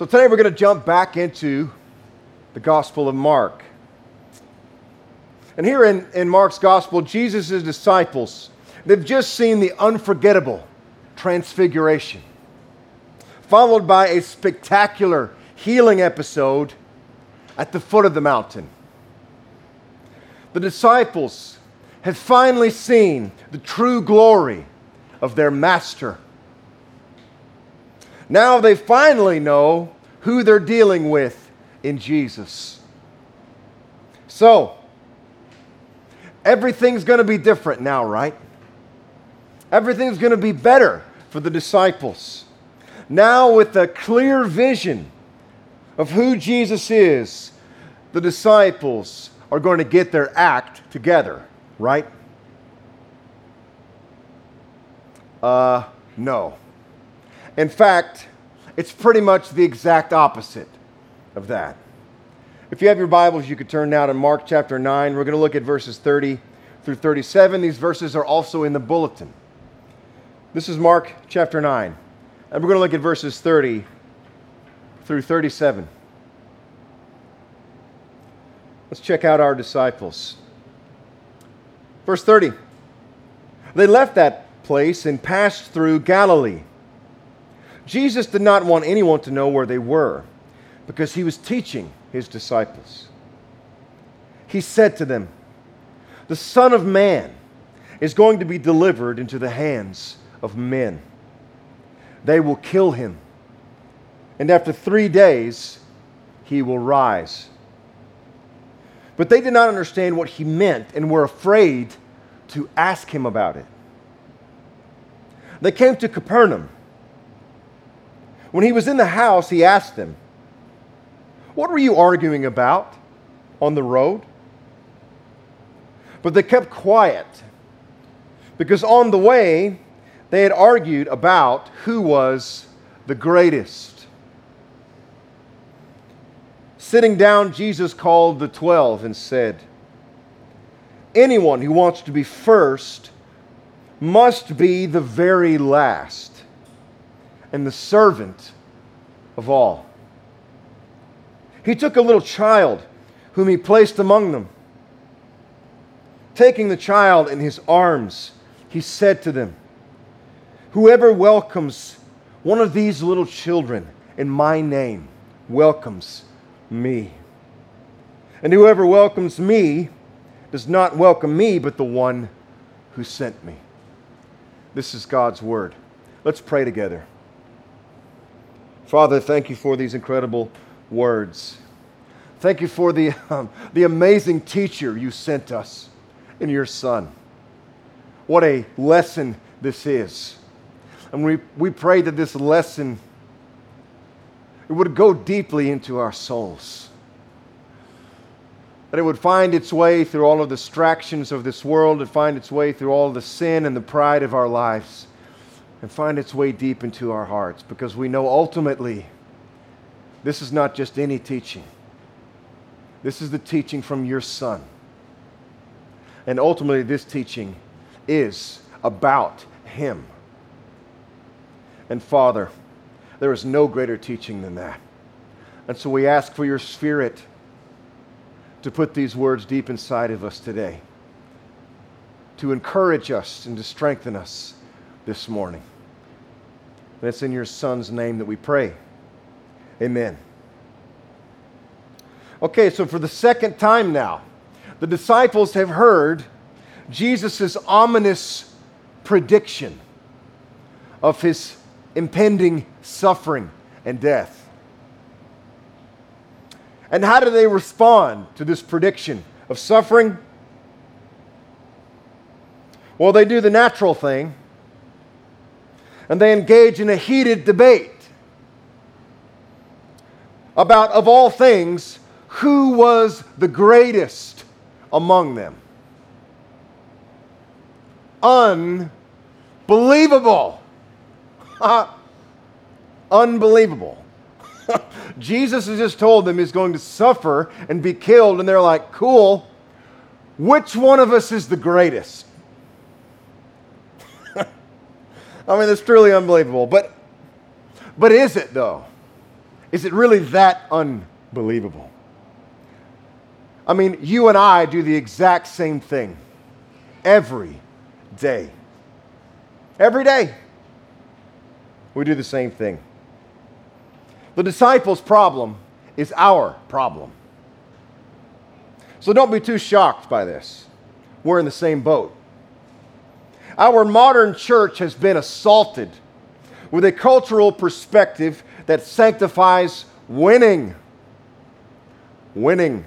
So today we're going to jump back into the Gospel of Mark. And here in, in Mark's Gospel, Jesus' disciples, they've just seen the unforgettable transfiguration, followed by a spectacular healing episode at the foot of the mountain. The disciples have finally seen the true glory of their master. Now they finally know who they're dealing with in Jesus. So, everything's going to be different now, right? Everything's going to be better for the disciples. Now, with a clear vision of who Jesus is, the disciples are going to get their act together, right? Uh, no. In fact, it's pretty much the exact opposite of that. If you have your Bibles, you could turn now to Mark chapter 9. We're going to look at verses 30 through 37. These verses are also in the bulletin. This is Mark chapter 9. And we're going to look at verses 30 through 37. Let's check out our disciples. Verse 30. They left that place and passed through Galilee. Jesus did not want anyone to know where they were because he was teaching his disciples. He said to them, The Son of Man is going to be delivered into the hands of men. They will kill him, and after three days, he will rise. But they did not understand what he meant and were afraid to ask him about it. They came to Capernaum. When he was in the house, he asked them, What were you arguing about on the road? But they kept quiet because on the way they had argued about who was the greatest. Sitting down, Jesus called the twelve and said, Anyone who wants to be first must be the very last and the servant of all. He took a little child whom he placed among them. Taking the child in his arms, he said to them, Whoever welcomes one of these little children in my name welcomes me. And whoever welcomes me does not welcome me, but the one who sent me. This is God's word. Let's pray together. Father, thank you for these incredible words. Thank you for the, um, the amazing teacher you sent us in your Son. What a lesson this is. And we, we pray that this lesson it would go deeply into our souls. That it would find its way through all of the distractions of this world and find its way through all the sin and the pride of our lives and find its way deep into our hearts because we know ultimately this is not just any teaching. This is the teaching from your Son. And ultimately, this teaching is about Him. And Father, there is no greater teaching than that. And so we ask for your Spirit to put these words deep inside of us today, to encourage us and to strengthen us this morning. And it's in your Son's name that we pray. Amen. Okay, so for the second time now, the disciples have heard Jesus' ominous prediction of his impending suffering and death. And how do they respond to this prediction of suffering? Well, they do the natural thing and they engage in a heated debate about, of all things, who was the greatest among them. Unbelievable. Unbelievable. Jesus has just told them he's going to suffer and be killed, and they're like, cool. Which one of us is the greatest? I mean, it's truly unbelievable. But, but is it, though? Is it really that unbelievable? I mean, you and I do the exact same thing every day. Every day, we do the same thing. The disciples' problem is our problem. So don't be too shocked by this. We're in the same boat. Our modern church has been assaulted with a cultural perspective that sanctifies winning. Winning.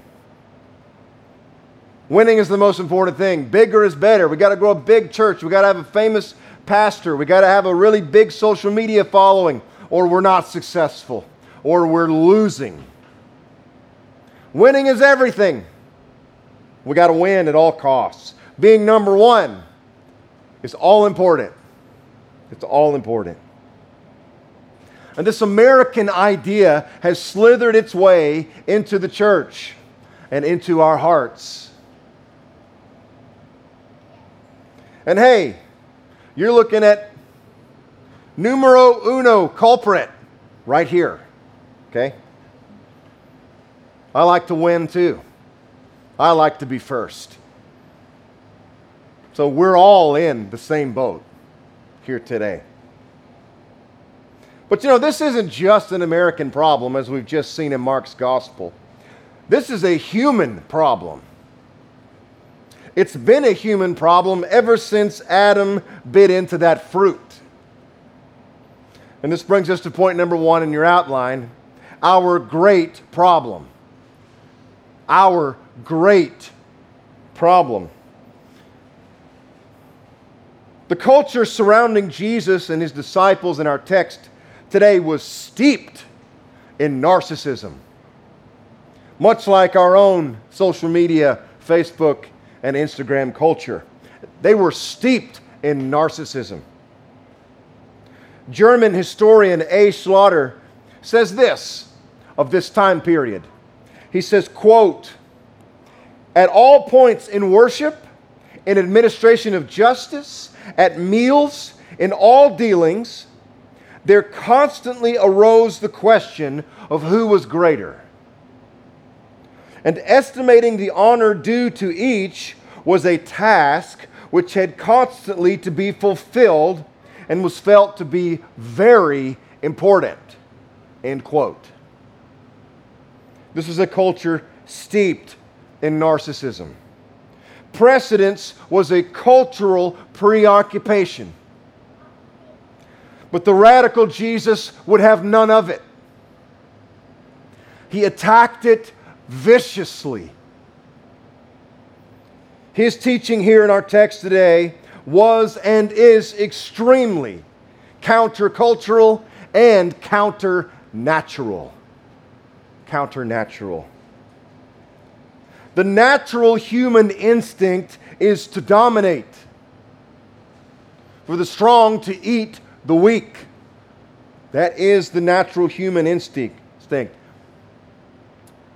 Winning is the most important thing. Bigger is better. We got to grow a big church. We got to have a famous pastor. We got to have a really big social media following, or we're not successful, or we're losing. Winning is everything. We got to win at all costs. Being number one is all important. It's all important. And this American idea has slithered its way into the church and into our hearts. And hey, you're looking at numero uno culprit right here. Okay? I like to win too. I like to be first. So we're all in the same boat here today. But you know, this isn't just an American problem, as we've just seen in Mark's gospel. This is a human problem. It's been a human problem ever since Adam bit into that fruit. And this brings us to point number one in your outline our great problem. Our great problem. The culture surrounding Jesus and his disciples in our text today was steeped in narcissism. Much like our own social media, Facebook, and Instagram culture. They were steeped in narcissism. German historian A. Schlatter says this of this time period. He says, quote, at all points in worship, in administration of justice, at meals, in all dealings, there constantly arose the question of who was greater and estimating the honor due to each was a task which had constantly to be fulfilled and was felt to be very important. End quote. This is a culture steeped in narcissism. Precedence was a cultural preoccupation. But the radical Jesus would have none of it. He attacked it viciously. His teaching here in our text today was and is extremely countercultural and counternatural. Counternatural. The natural human instinct is to dominate, for the strong to eat the weak. That is the natural human instinct.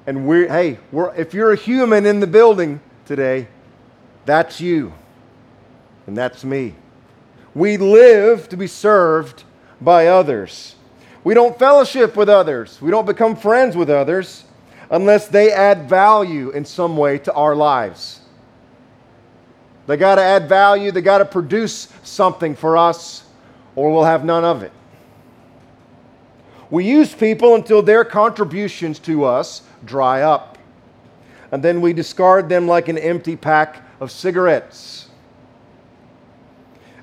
And we're, hey, we're, if you're a human in the building today, that's you. And that's me. We live to be served by others. We don't fellowship with others. We don't become friends with others unless they add value in some way to our lives. They got to add value, they got to produce something for us, or we'll have none of it. We use people until their contributions to us dry up. And then we discard them like an empty pack of cigarettes.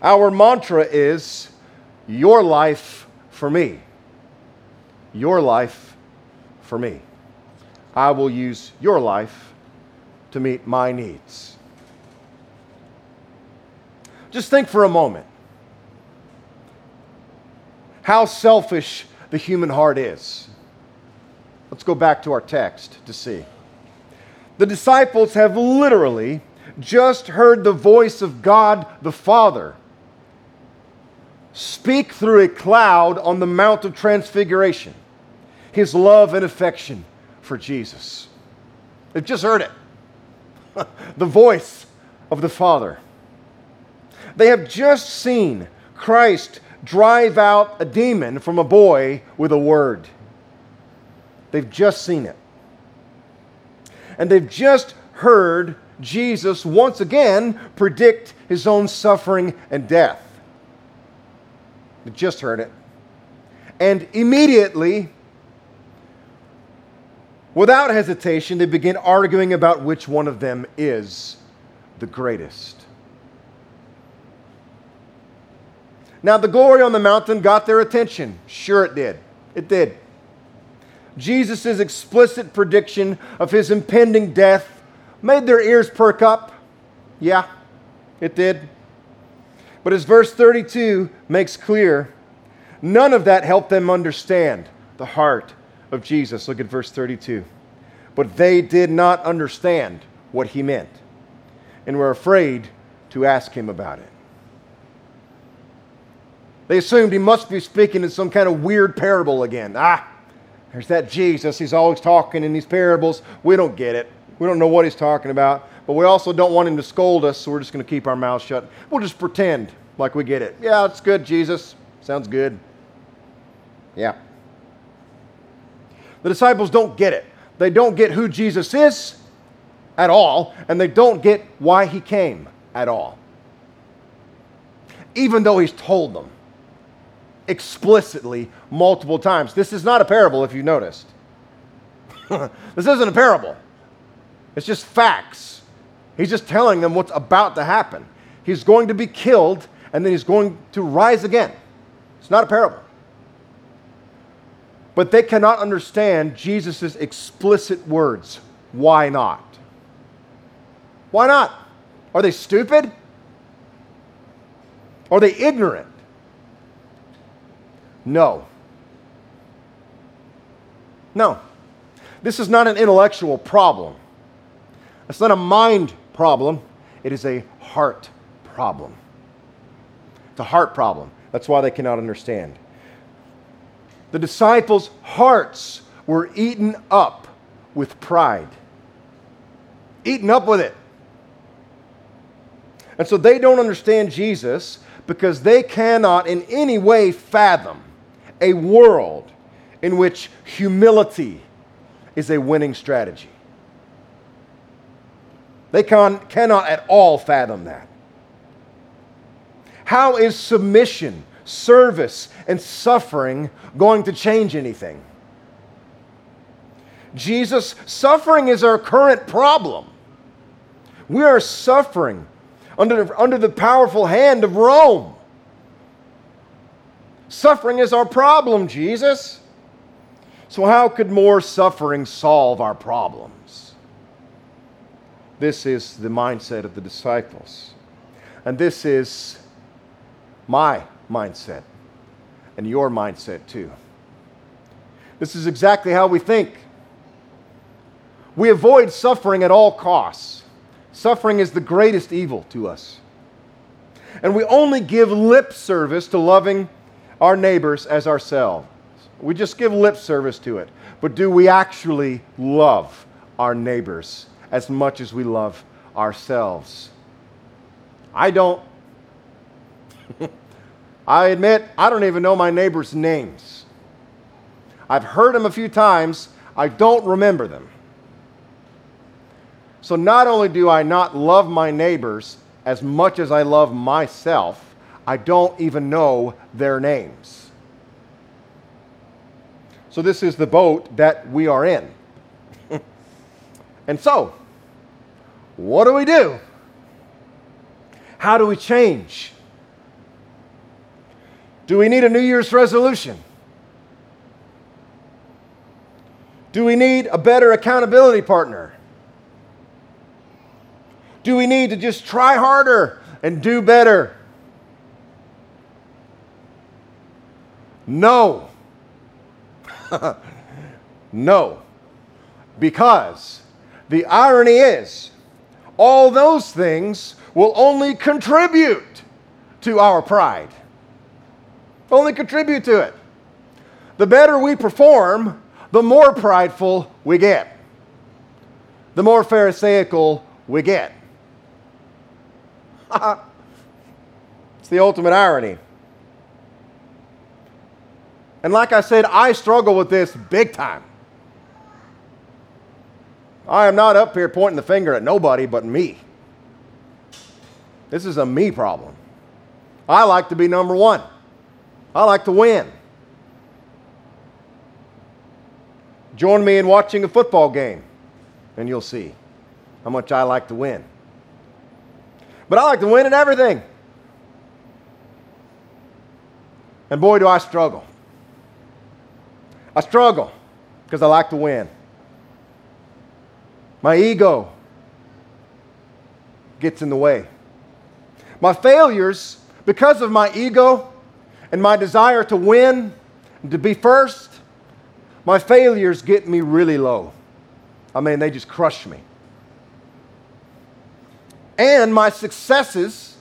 Our mantra is Your life for me. Your life for me. I will use your life to meet my needs. Just think for a moment how selfish the human heart is. Let's go back to our text to see. The disciples have literally just heard the voice of God the Father speak through a cloud on the Mount of Transfiguration, his love and affection for Jesus. They've just heard it the voice of the Father. They have just seen Christ drive out a demon from a boy with a word. They've just seen it. And they've just heard Jesus once again predict his own suffering and death. They just heard it. And immediately, without hesitation, they begin arguing about which one of them is the greatest. Now, the glory on the mountain got their attention. Sure, it did. It did. Jesus' explicit prediction of his impending death made their ears perk up. Yeah, it did. But as verse 32 makes clear, none of that helped them understand the heart of Jesus. Look at verse 32. But they did not understand what he meant and were afraid to ask him about it. They assumed he must be speaking in some kind of weird parable again. Ah, there's that Jesus. He's always talking in these parables. We don't get it. We don't know what he's talking about. But we also don't want him to scold us, so we're just going to keep our mouths shut. We'll just pretend like we get it. Yeah, it's good, Jesus. Sounds good. Yeah. The disciples don't get it. They don't get who Jesus is at all, and they don't get why he came at all. Even though he's told them explicitly multiple times. This is not a parable, if you noticed. this isn't a parable, it's just facts. He's just telling them what's about to happen. He's going to be killed, and then he's going to rise again. It's not a parable. But they cannot understand Jesus' explicit words. Why not? Why not? Are they stupid? Are they ignorant? No. No. This is not an intellectual problem. It's not a mind problem. It is a heart problem. It's a heart problem. That's why they cannot understand. The disciples' hearts were eaten up with pride, eaten up with it. And so they don't understand Jesus because they cannot in any way fathom a world in which humility is a winning strategy. They can, cannot at all fathom that. How is submission, service, and suffering going to change anything? Jesus, suffering is our current problem. We are suffering under, under the powerful hand of Rome. Suffering is our problem, Jesus. So, how could more suffering solve our problems? This is the mindset of the disciples. And this is my mindset and your mindset too. This is exactly how we think. We avoid suffering at all costs. Suffering is the greatest evil to us. And we only give lip service to loving our neighbors as ourselves. We just give lip service to it. But do we actually love our neighbors as much as we love ourselves? I don't. I admit, I don't even know my neighbors' names. I've heard them a few times, I don't remember them. So not only do I not love my neighbors as much as I love myself, I don't even know their names. So, this is the boat that we are in. and so, what do we do? How do we change? Do we need a New Year's resolution? Do we need a better accountability partner? Do we need to just try harder and do better? No. no. Because the irony is, all those things will only contribute to our pride. Only contribute to it. The better we perform, the more prideful we get, the more Pharisaical we get. it's the ultimate irony. And like I said, I struggle with this big time. I am not up here pointing the finger at nobody but me. This is a me problem. I like to be number one, I like to win. Join me in watching a football game, and you'll see how much I like to win. But I like to win in everything. And boy, do I struggle. I struggle because I like to win. My ego gets in the way. My failures, because of my ego and my desire to win and to be first, my failures get me really low. I mean, they just crush me. And my successes,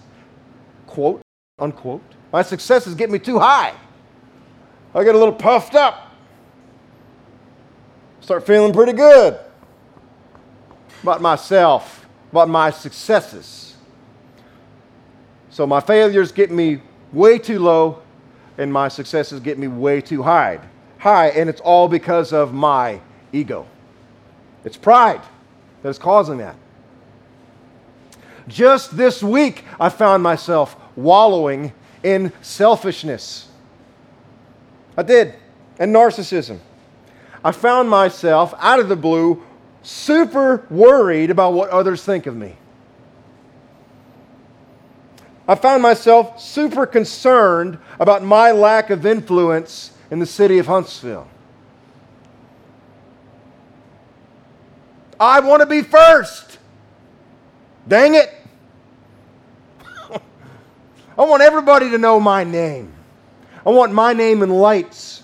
quote, unquote, my successes get me too high. I get a little puffed up. Start feeling pretty good about myself, about my successes. So my failures get me way too low, and my successes get me way too high. High, and it's all because of my ego. It's pride that is causing that. Just this week, I found myself wallowing in selfishness. I did, and narcissism. I found myself out of the blue super worried about what others think of me. I found myself super concerned about my lack of influence in the city of Huntsville. I want to be first. Dang it. I want everybody to know my name. I want my name in lights.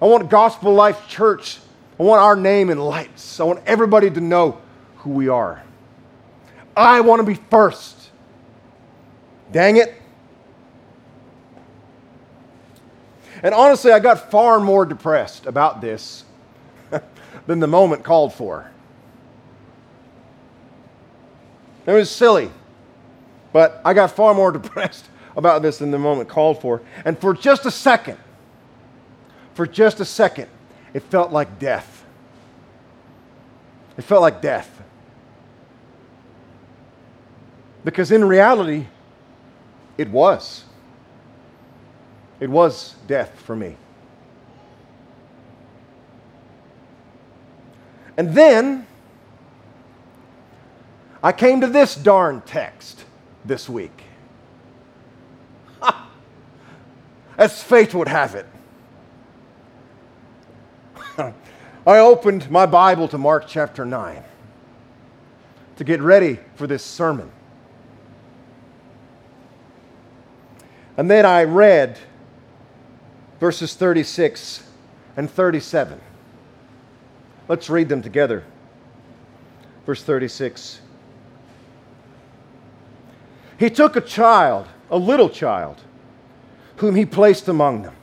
I want Gospel Life Church. I want our name in lights. I want everybody to know who we are. I want to be first. Dang it. And honestly, I got far more depressed about this than the moment called for. It was silly. But I got far more depressed about this than the moment called for. And for just a second, for just a second, it felt like death. It felt like death. Because in reality, it was. It was death for me. And then I came to this darn text this week. As fate would have it. I opened my Bible to Mark chapter 9 to get ready for this sermon. And then I read verses 36 and 37. Let's read them together. Verse 36. He took a child, a little child, whom he placed among them.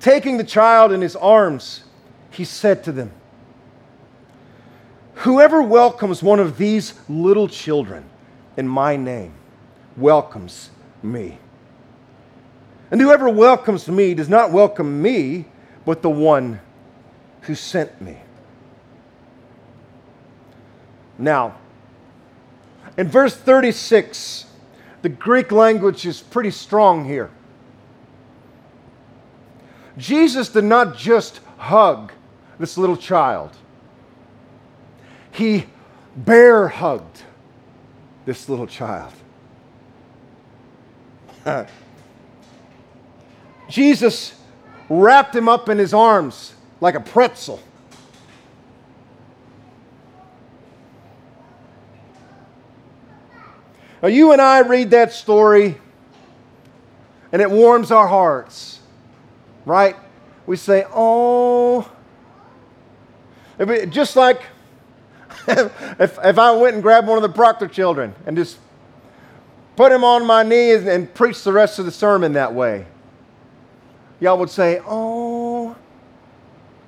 Taking the child in his arms, he said to them, Whoever welcomes one of these little children in my name welcomes me. And whoever welcomes me does not welcome me, but the one who sent me. Now, in verse 36, the Greek language is pretty strong here. Jesus did not just hug this little child, he bear hugged this little child. Jesus wrapped him up in his arms like a pretzel. Now, you and I read that story, and it warms our hearts, right? We say, oh, just like if, if I went and grabbed one of the Proctor children and just put him on my knees and preach the rest of the sermon that way, y'all would say, oh,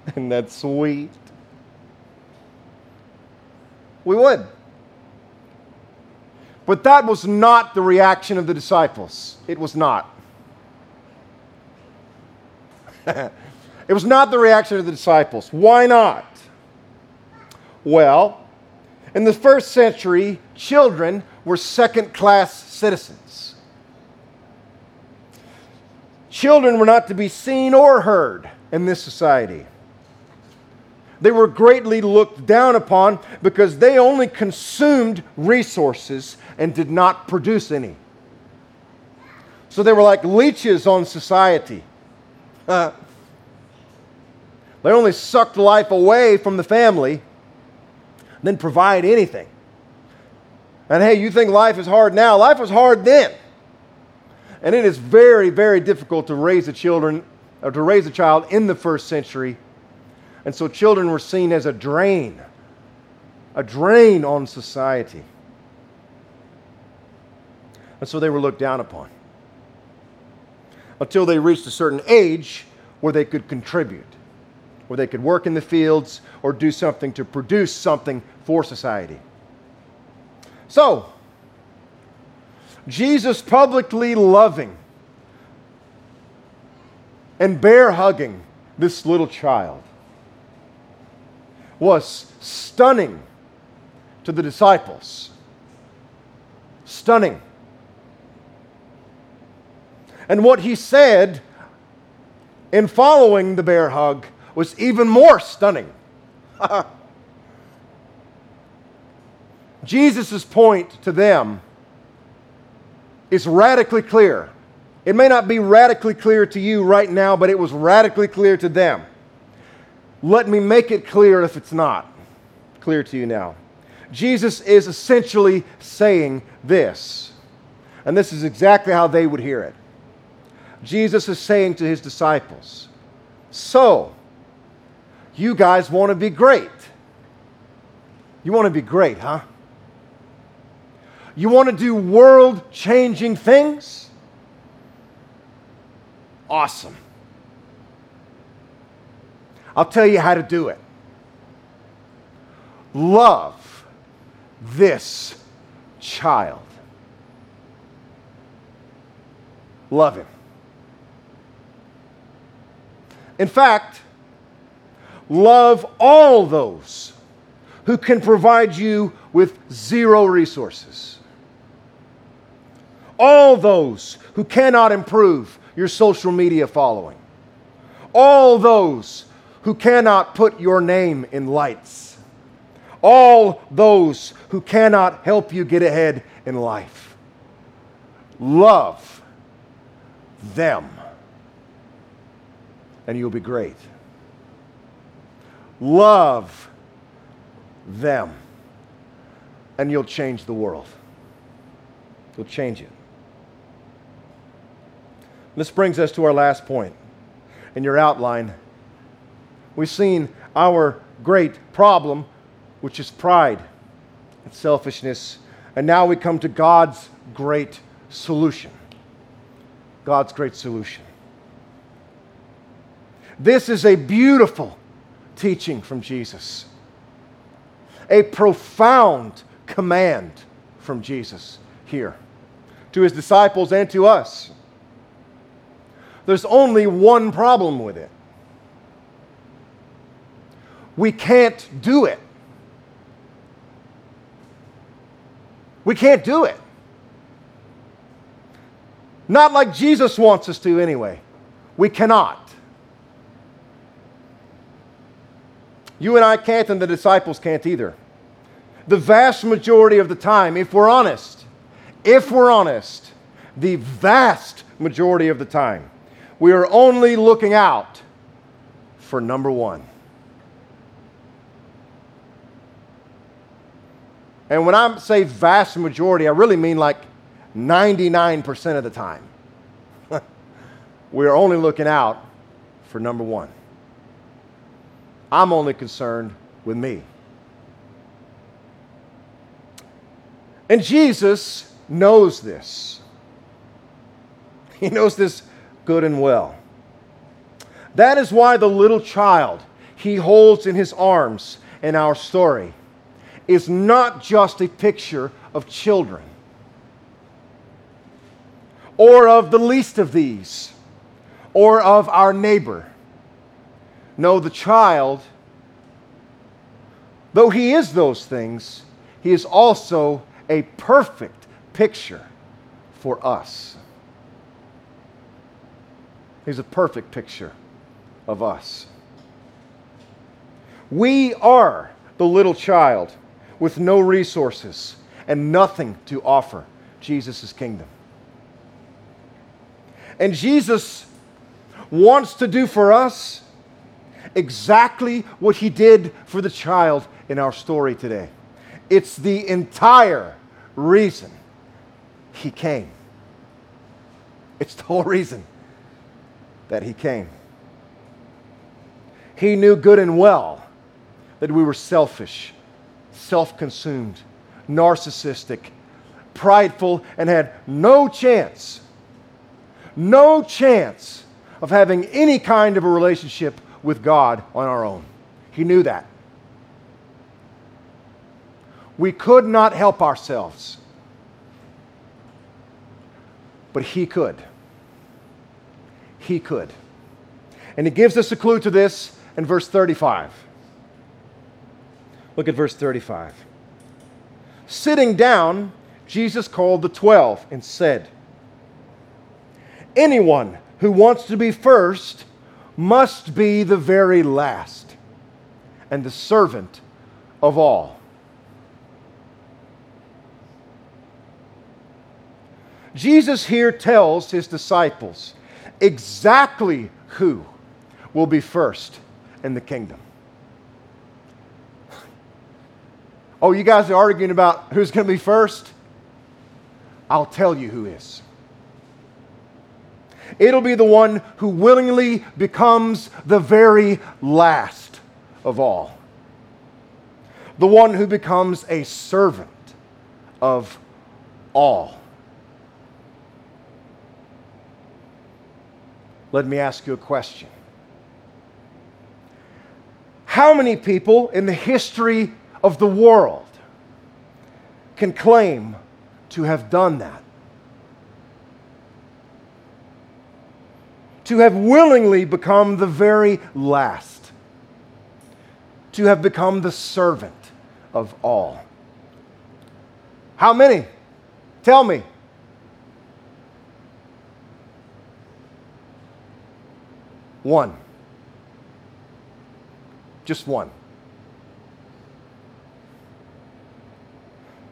and that's sweet. We would. But that was not the reaction of the disciples. It was not. it was not the reaction of the disciples. Why not? Well, in the first century, children were second class citizens. Children were not to be seen or heard in this society. They were greatly looked down upon because they only consumed resources and did not produce any. So they were like leeches on society. Uh, they only sucked life away from the family, then provide anything. And hey, you think life is hard now? Life was hard then. And it is very, very difficult to raise a children or to raise a child in the first century. And so children were seen as a drain, a drain on society. And so they were looked down upon until they reached a certain age where they could contribute, where they could work in the fields or do something to produce something for society. So, Jesus publicly loving and bear hugging this little child was stunning to the disciples. Stunning. And what he said in following the bear hug was even more stunning. Jesus' point to them is radically clear. It may not be radically clear to you right now, but it was radically clear to them. Let me make it clear if it's not clear to you now. Jesus is essentially saying this, and this is exactly how they would hear it. Jesus is saying to his disciples, So, you guys want to be great. You want to be great, huh? You want to do world changing things? Awesome. I'll tell you how to do it. Love this child. Love him. In fact, love all those who can provide you with zero resources. All those who cannot improve your social media following. All those who cannot put your name in lights. All those who cannot help you get ahead in life. Love them and you'll be great. Love them, and you'll change the world. You'll change it. This brings us to our last point in your outline. We've seen our great problem, which is pride and selfishness, and now we come to God's great solution. God's great solution. This is a beautiful teaching from Jesus, a profound command from Jesus here to his disciples and to us. There's only one problem with it. We can't do it. We can't do it. Not like Jesus wants us to, anyway. We cannot. You and I can't, and the disciples can't either. The vast majority of the time, if we're honest, if we're honest, the vast majority of the time, we are only looking out for number one. And when I say vast majority, I really mean like 99% of the time. we are only looking out for number one. I'm only concerned with me. And Jesus knows this. He knows this good and well. That is why the little child he holds in his arms in our story is not just a picture of children or of the least of these or of our neighbor. No, the child though he is those things, he is also a perfect picture for us. He's a perfect picture of us. We are the little child with no resources and nothing to offer Jesus' kingdom. And Jesus wants to do for us exactly what he did for the child in our story today. It's the entire reason he came. It's the whole reason that he came. He knew good and well that we were selfish, self consumed, narcissistic, prideful, and had no chance, no chance of having any kind of a relationship with God on our own. He knew that. We could not help ourselves, but He could. He could. And He gives us a clue to this in verse 35. Look at verse 35. Sitting down, Jesus called the twelve and said, Anyone who wants to be first must be the very last and the servant of all. Jesus here tells his disciples exactly who will be first in the kingdom. Oh, you guys are arguing about who's going to be first? I'll tell you who is. It'll be the one who willingly becomes the very last of all. The one who becomes a servant of all. Let me ask you a question. How many people in the history of the world can claim to have done that? To have willingly become the very last, to have become the servant of all. How many? Tell me. One. Just one.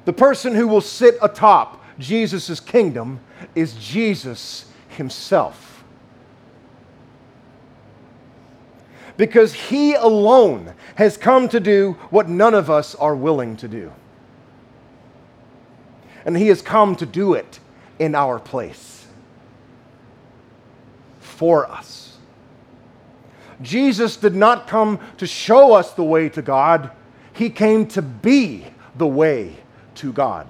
The person who will sit atop Jesus' kingdom is Jesus himself. Because he alone has come to do what none of us are willing to do. And he has come to do it in our place for us. Jesus did not come to show us the way to God, He came to be the way to God.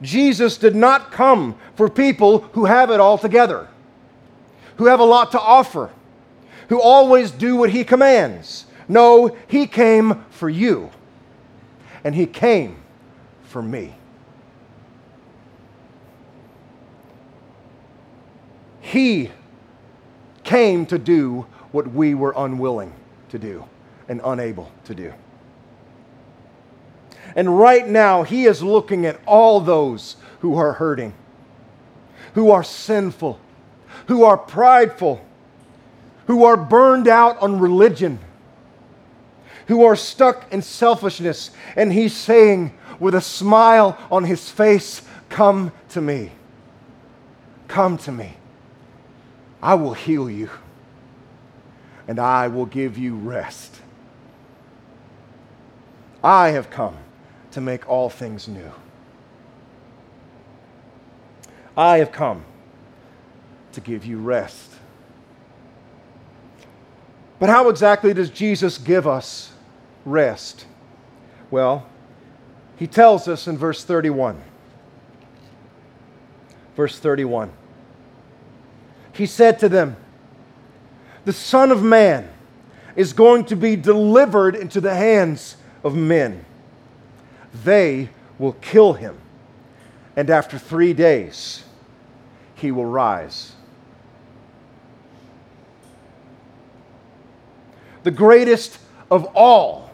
Jesus did not come for people who have it all together, who have a lot to offer, who always do what He commands. No, He came for you, and He came for me. He came to do what we were unwilling to do and unable to do. And right now, He is looking at all those who are hurting, who are sinful, who are prideful, who are burned out on religion, who are stuck in selfishness. And He's saying, with a smile on His face, Come to me. Come to me. I will heal you and I will give you rest. I have come to make all things new. I have come to give you rest. But how exactly does Jesus give us rest? Well, he tells us in verse 31. Verse 31 he said to them, The Son of Man is going to be delivered into the hands of men. They will kill him, and after three days, he will rise. the greatest of all,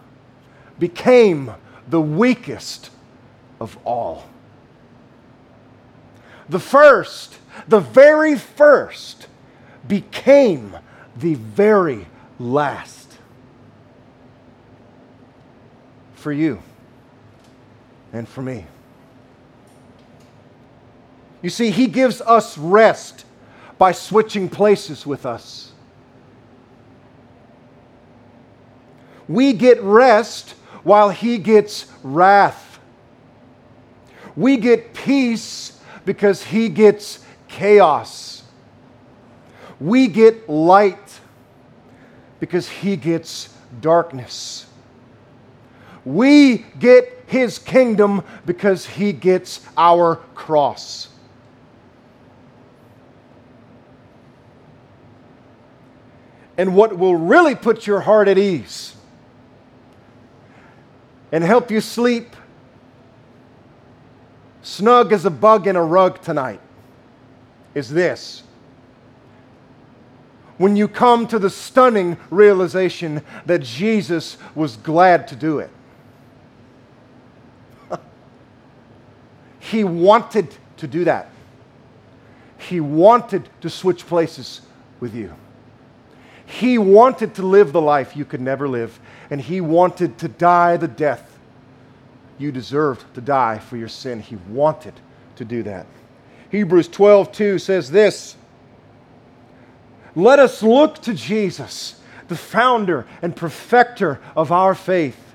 became the weakest of all. The first, the very first, became the very last. For you and for me. You see, He gives us rest by switching places with us. We get rest while He gets wrath. We get peace because He gets chaos. We get light because He gets darkness. We get His kingdom because He gets our cross. And what will really put your heart at ease and help you sleep snug as a bug in a rug tonight is this. When you come to the stunning realization that Jesus was glad to do it, he wanted to do that. He wanted to switch places with you. He wanted to live the life you could never live, and He wanted to die the death you deserved to die for your sin. He wanted to do that. Hebrews 12 2 says this Let us look to Jesus, the founder and perfecter of our faith,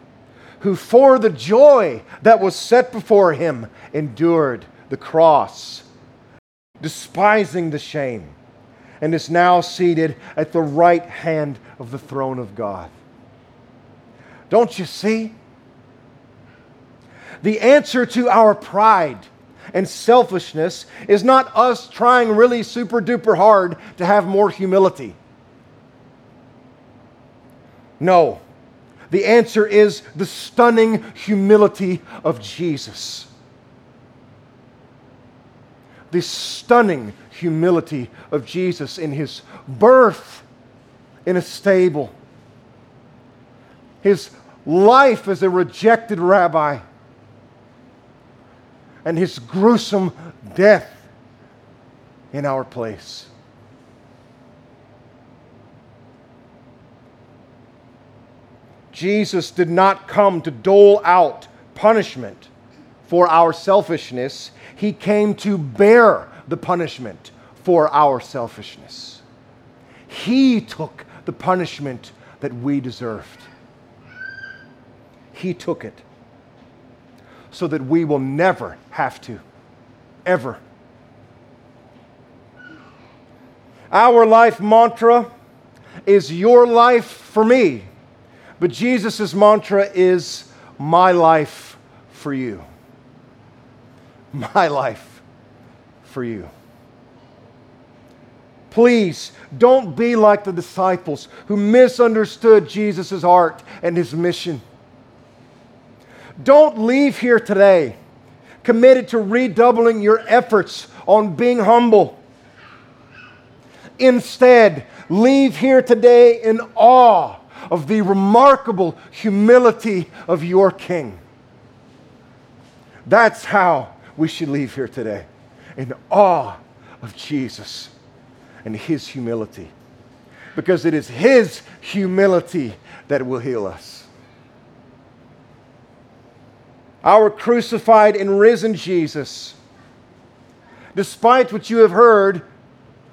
who for the joy that was set before him endured the cross, despising the shame and is now seated at the right hand of the throne of God. Don't you see? The answer to our pride and selfishness is not us trying really super duper hard to have more humility. No. The answer is the stunning humility of Jesus. The stunning humility of Jesus in his birth in a stable, his life as a rejected rabbi, and his gruesome death in our place. Jesus did not come to dole out punishment for our selfishness. He came to bear the punishment for our selfishness. He took the punishment that we deserved. He took it so that we will never have to, ever. Our life mantra is your life for me, but Jesus' mantra is my life for you. My life for you. Please don't be like the disciples who misunderstood Jesus' heart and his mission. Don't leave here today committed to redoubling your efforts on being humble. Instead, leave here today in awe of the remarkable humility of your King. That's how we should leave here today in awe of Jesus and his humility. Because it is his humility that will heal us. Our crucified and risen Jesus, despite what you have heard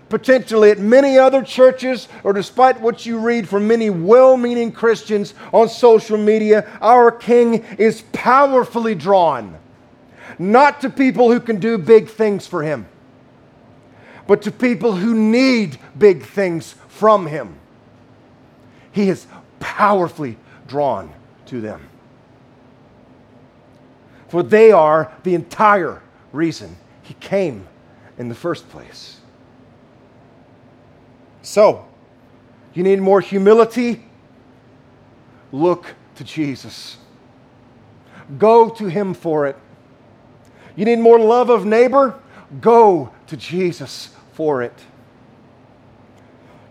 potentially at many other churches, or despite what you read from many well meaning Christians on social media, our King is powerfully drawn, not to people who can do big things for him, but to people who need big things from him. He is powerfully drawn to them. For they are the entire reason he came in the first place. So, you need more humility? Look to Jesus. Go to him for it. You need more love of neighbor? Go to Jesus for it.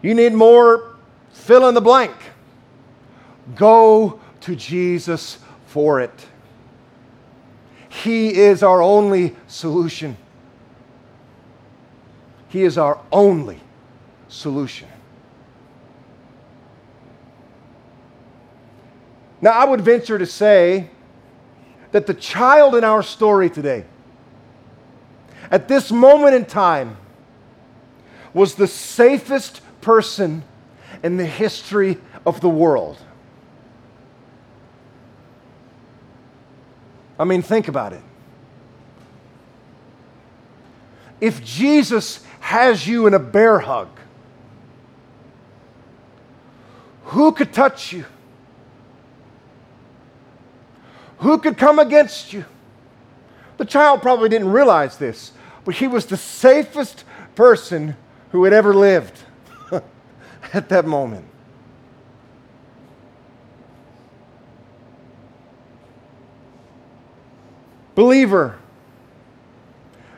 You need more fill in the blank. Go to Jesus for it. He is our only solution. He is our only solution. Now, I would venture to say that the child in our story today, at this moment in time, was the safest person in the history of the world. I mean, think about it. If Jesus has you in a bear hug, who could touch you? Who could come against you? The child probably didn't realize this, but he was the safest person who had ever lived at that moment. Believer,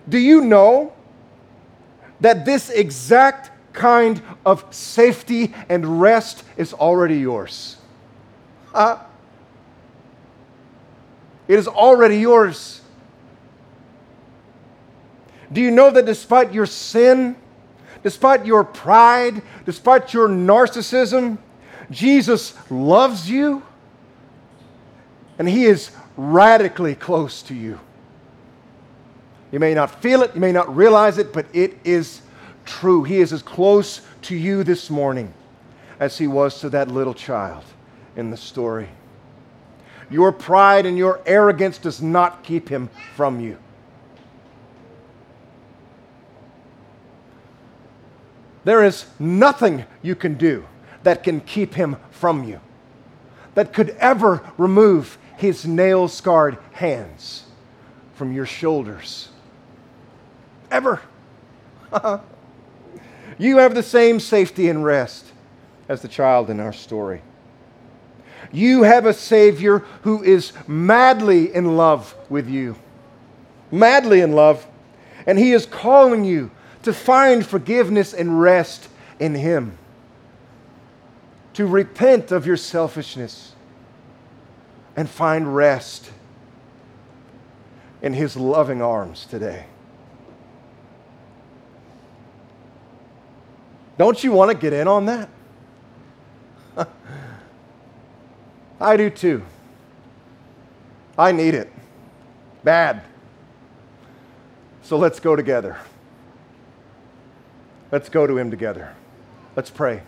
do you know that this exact kind of safety and rest is already yours? Uh, it is already yours. Do you know that despite your sin, despite your pride, despite your narcissism, Jesus loves you and He is radically close to you. You may not feel it, you may not realize it, but it is true. He is as close to you this morning as He was to that little child in the story. Your pride and your arrogance does not keep Him from you. There is nothing you can do that can keep him from you, that could ever remove his nail scarred hands from your shoulders. Ever. you have the same safety and rest as the child in our story. You have a Savior who is madly in love with you. Madly in love. And He is calling you to find forgiveness and rest in Him, to repent of your selfishness and find rest in His loving arms today. Don't you want to get in on that? I do too. I need it. Bad. So let's go together. Let's go to Him together. Let's pray.